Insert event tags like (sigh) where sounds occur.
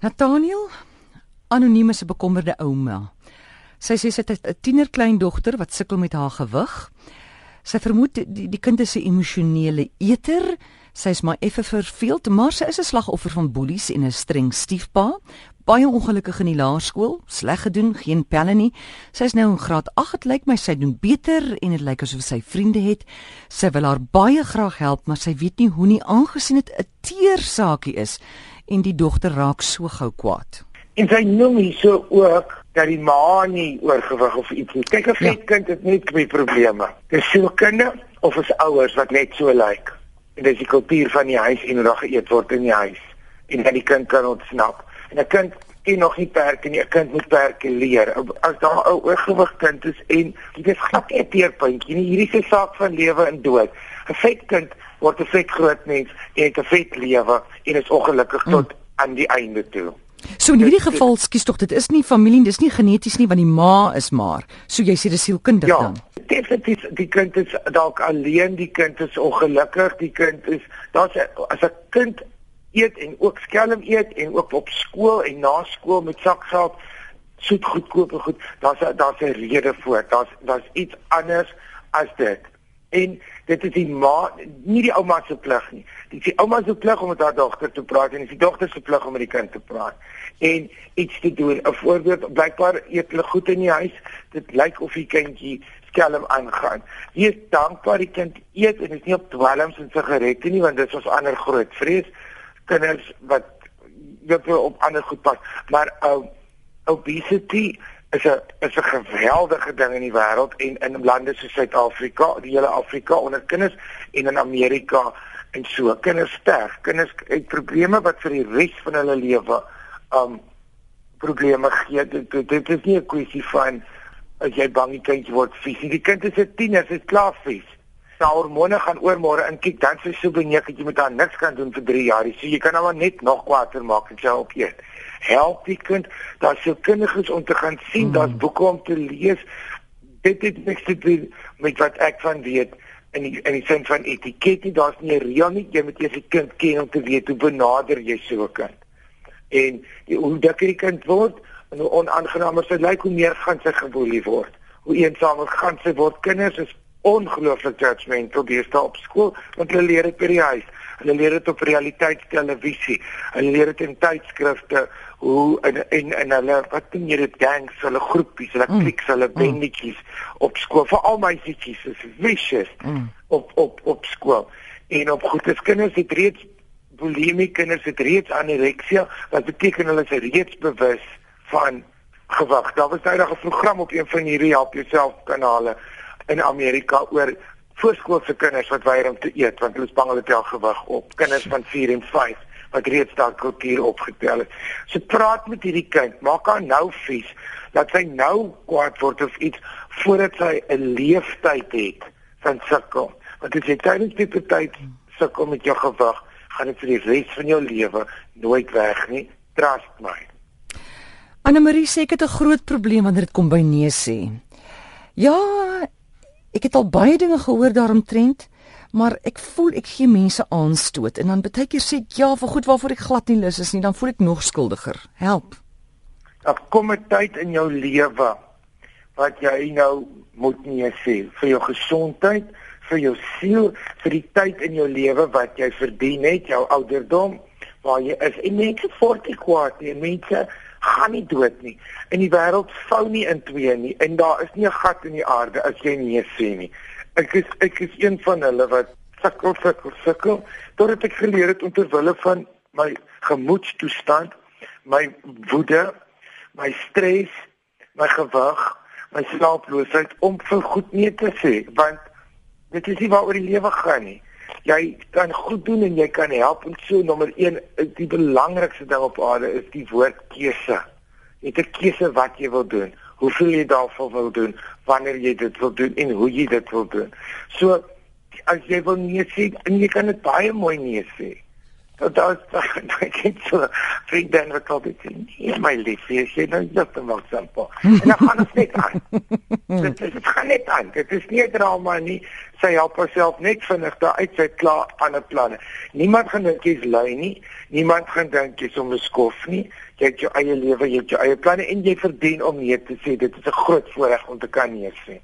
Nathaniel, anoniem is 'n bekommerde ouma. Sy sê sy het 'n tienerkleindogter wat sukkel met haar gewig. Sy vermoed die, die kind is 'n emosionele eter. Sy is maar effe verveeld, maar sy is 'n slagoffer van boelies en 'n streng stiefpa. Baie ongelukkig in die laerskool, sleg gedoen, geen pelle nie. Sy is nou in graad 8. Dit lyk my sy doen beter en dit lyk asof sy vriende het. Sy wil haar baie graag help, maar sy weet nie hoe nie aangesien dit 'n teer saakie is en die dogter raak so gou kwaad. En sy noem hierso ook dat die ma nie oorgewig of iets nie. Kyk of Ja. dit kind het net twee probleme. Dis sielkunde of is ouers wat net so lyk. En dis die kultuur van die huis en hoe daar geëet word in die huis. En dat die kind kan ontsnap. En 'n kind ken nog nie perke nie. 'n Kind moet perke leer. As daar 'n oorgewig kind is en dit is glad nie 'n teerpuntjie nie. Hierdie is 'n saak van lewe en dood. 'n Vet kind word 'n vet groot mens en het 'n vet lewe en is ongelukkig tot aan die einde toe. So in hierdie geval skies tog dit is nie familie, dis nie geneties nie want die ma is maar. So jy sê dis sielkundig Ja, dan. definitief die kind is dalk alleen, die kind is ongelukkig, die kind is daar's as 'n kind eet en ook skelm eet en ook op skool en na skool met saksaap soet goedkoop en goed, daar's daar's 'n rede voor. Daar's daar's iets anders as dit. En dit is die ma, nie die ouma se plig nie. Dit is die ouma se plig om met haar dogter te praat en dit is die dogter se plig om met die kind te praat en iets te doen. 'n Voorbeeld, blykbaar eet hulle goed in die huis. Dit lyk of die kindjie skelm aangaan. Wees dankbaar die kind eet en is nie op dwelms en sigarette nie want dit is ons ander groot vrees. Kinders wat wel op ander goed pas, maar ou obesity is 'n is 'n geweldige ding in die wêreld en in lande soos Suid-Afrika, die hele Afrika onder kinders en in Amerika en so. Kinders sterf, kinders het probleme wat vir die res van hulle lewe um probleme gee. Dit, dit, is nie 'n kwessie van as jy bang die kindjie word vies. Die kind is 'n tiener, hy's klaar vies. Sy hormone gaan oormôre in kyk dan sy so beneek dat jy met haar niks kan doen vir 3 jaar. So jy kan haar net nog kwaader maak as jy op eet. Help die kind, daar's so kinders om te gaan sien, mm. daar's boeke om te lees. Dit het niks te doen met wat ek van weet in die in die sin van etiket nie. Daar's nie 'n reël nie. Jy moet eers die kind ken om te weet hoe benader jy so 'n kind en die, hoe dikker die kind word en hoe onaangenamer sy lyk hoe meer gaan sy geboelie word hoe eensamer gaan sy word kinders is ongelooflik judgmental deesdae op skool want hulle leer dit by die huis hulle leer dit op realiteitstelevisie hulle leer dit in tydskrifte hoe en en, en hulle wat doen jy dit gangs hulle groepies hulle kliks hulle bendetjies op skool veral meisietjies is vicious Mm. op op op skool en op goed is kinders het reeds bulimie kinders het reeds anoreksia wat beteken hulle is reeds bewus van gewig. Daar was eendag 'n program op een van hierdie help jouself kanale in Amerika oor voorskoolse kinders wat weier om te eet want hulle is bang hulle tel gewig op. Kinders van 4 en 5 wat reeds daai kultuur opgetel het. So praat met hierdie kind, maak haar nou vies, laat sy nou kwaad word of iets voordat sy 'n leeftyd het van sukkel. Want as jy tydens die tyd sukkel met jou gewig, gaan dit vir die res van jou lewe nooit weg nie. Trust my. Anne Marie sê ek het 'n groot probleem wanneer dit kom by nee sê. Ja, ek het al baie dinge gehoor daaromtrent, maar ek voel ek gee mense aanstoot en dan baie keer sê ek ja vir goed waarvoor ek glad nie lus is nie, dan voel ek nog skuldiger. Help. Daar kom 'n tyd in jou lewe wat jy nou moet nee sê vir jou gesondheid, vir jou siel, vir die tyd in jou lewe wat jy verdien het, jou ouderdom waar jy is. En mense word nie kwaad nie. Mense gaan nie dood nie. En die wêreld vou nie in twee nie en daar is nie 'n gat in die aarde as jy nee sê nie. Ek is ek is een van hulle wat sukkel sukkel sukkel totdat ek geleer het om ter wille van my gemoedstoestand, my woede, my stres, my gewig, my slaaploosheid om vir goed nee te sê want dit is nie waaroor die lewe gaan nie. Jy kan goed doen en jy kan help en so nommer 1 is die belangrikste ding op aarde is die woord keuse. Jy het 'n keuse wat jy wil doen, hoeveel jy daarvoor wil doen, wanneer jy dit wil doen en hoe jy dit wil doen. So as jy wil nee sê en jy kan dit baie mooi nee sê. Dat daar ek het so vriende wat al dit sê, nee my lief, jy sê nou te maak simpel. En dan gaan ons net aan. (laughs) dit is dit gaan net aan. Dit is nie drama nie. Sy help haarself net vinnig daar uit sy klaar ander planne. Niemand gaan dink jy's lui nie. Niemand gaan dink jy's onbeskof nie. Jy het jou eie lewe, jy het jou eie planne en jy verdien om nee te sê. Dit is 'n groot voorreg om te kan nee sê.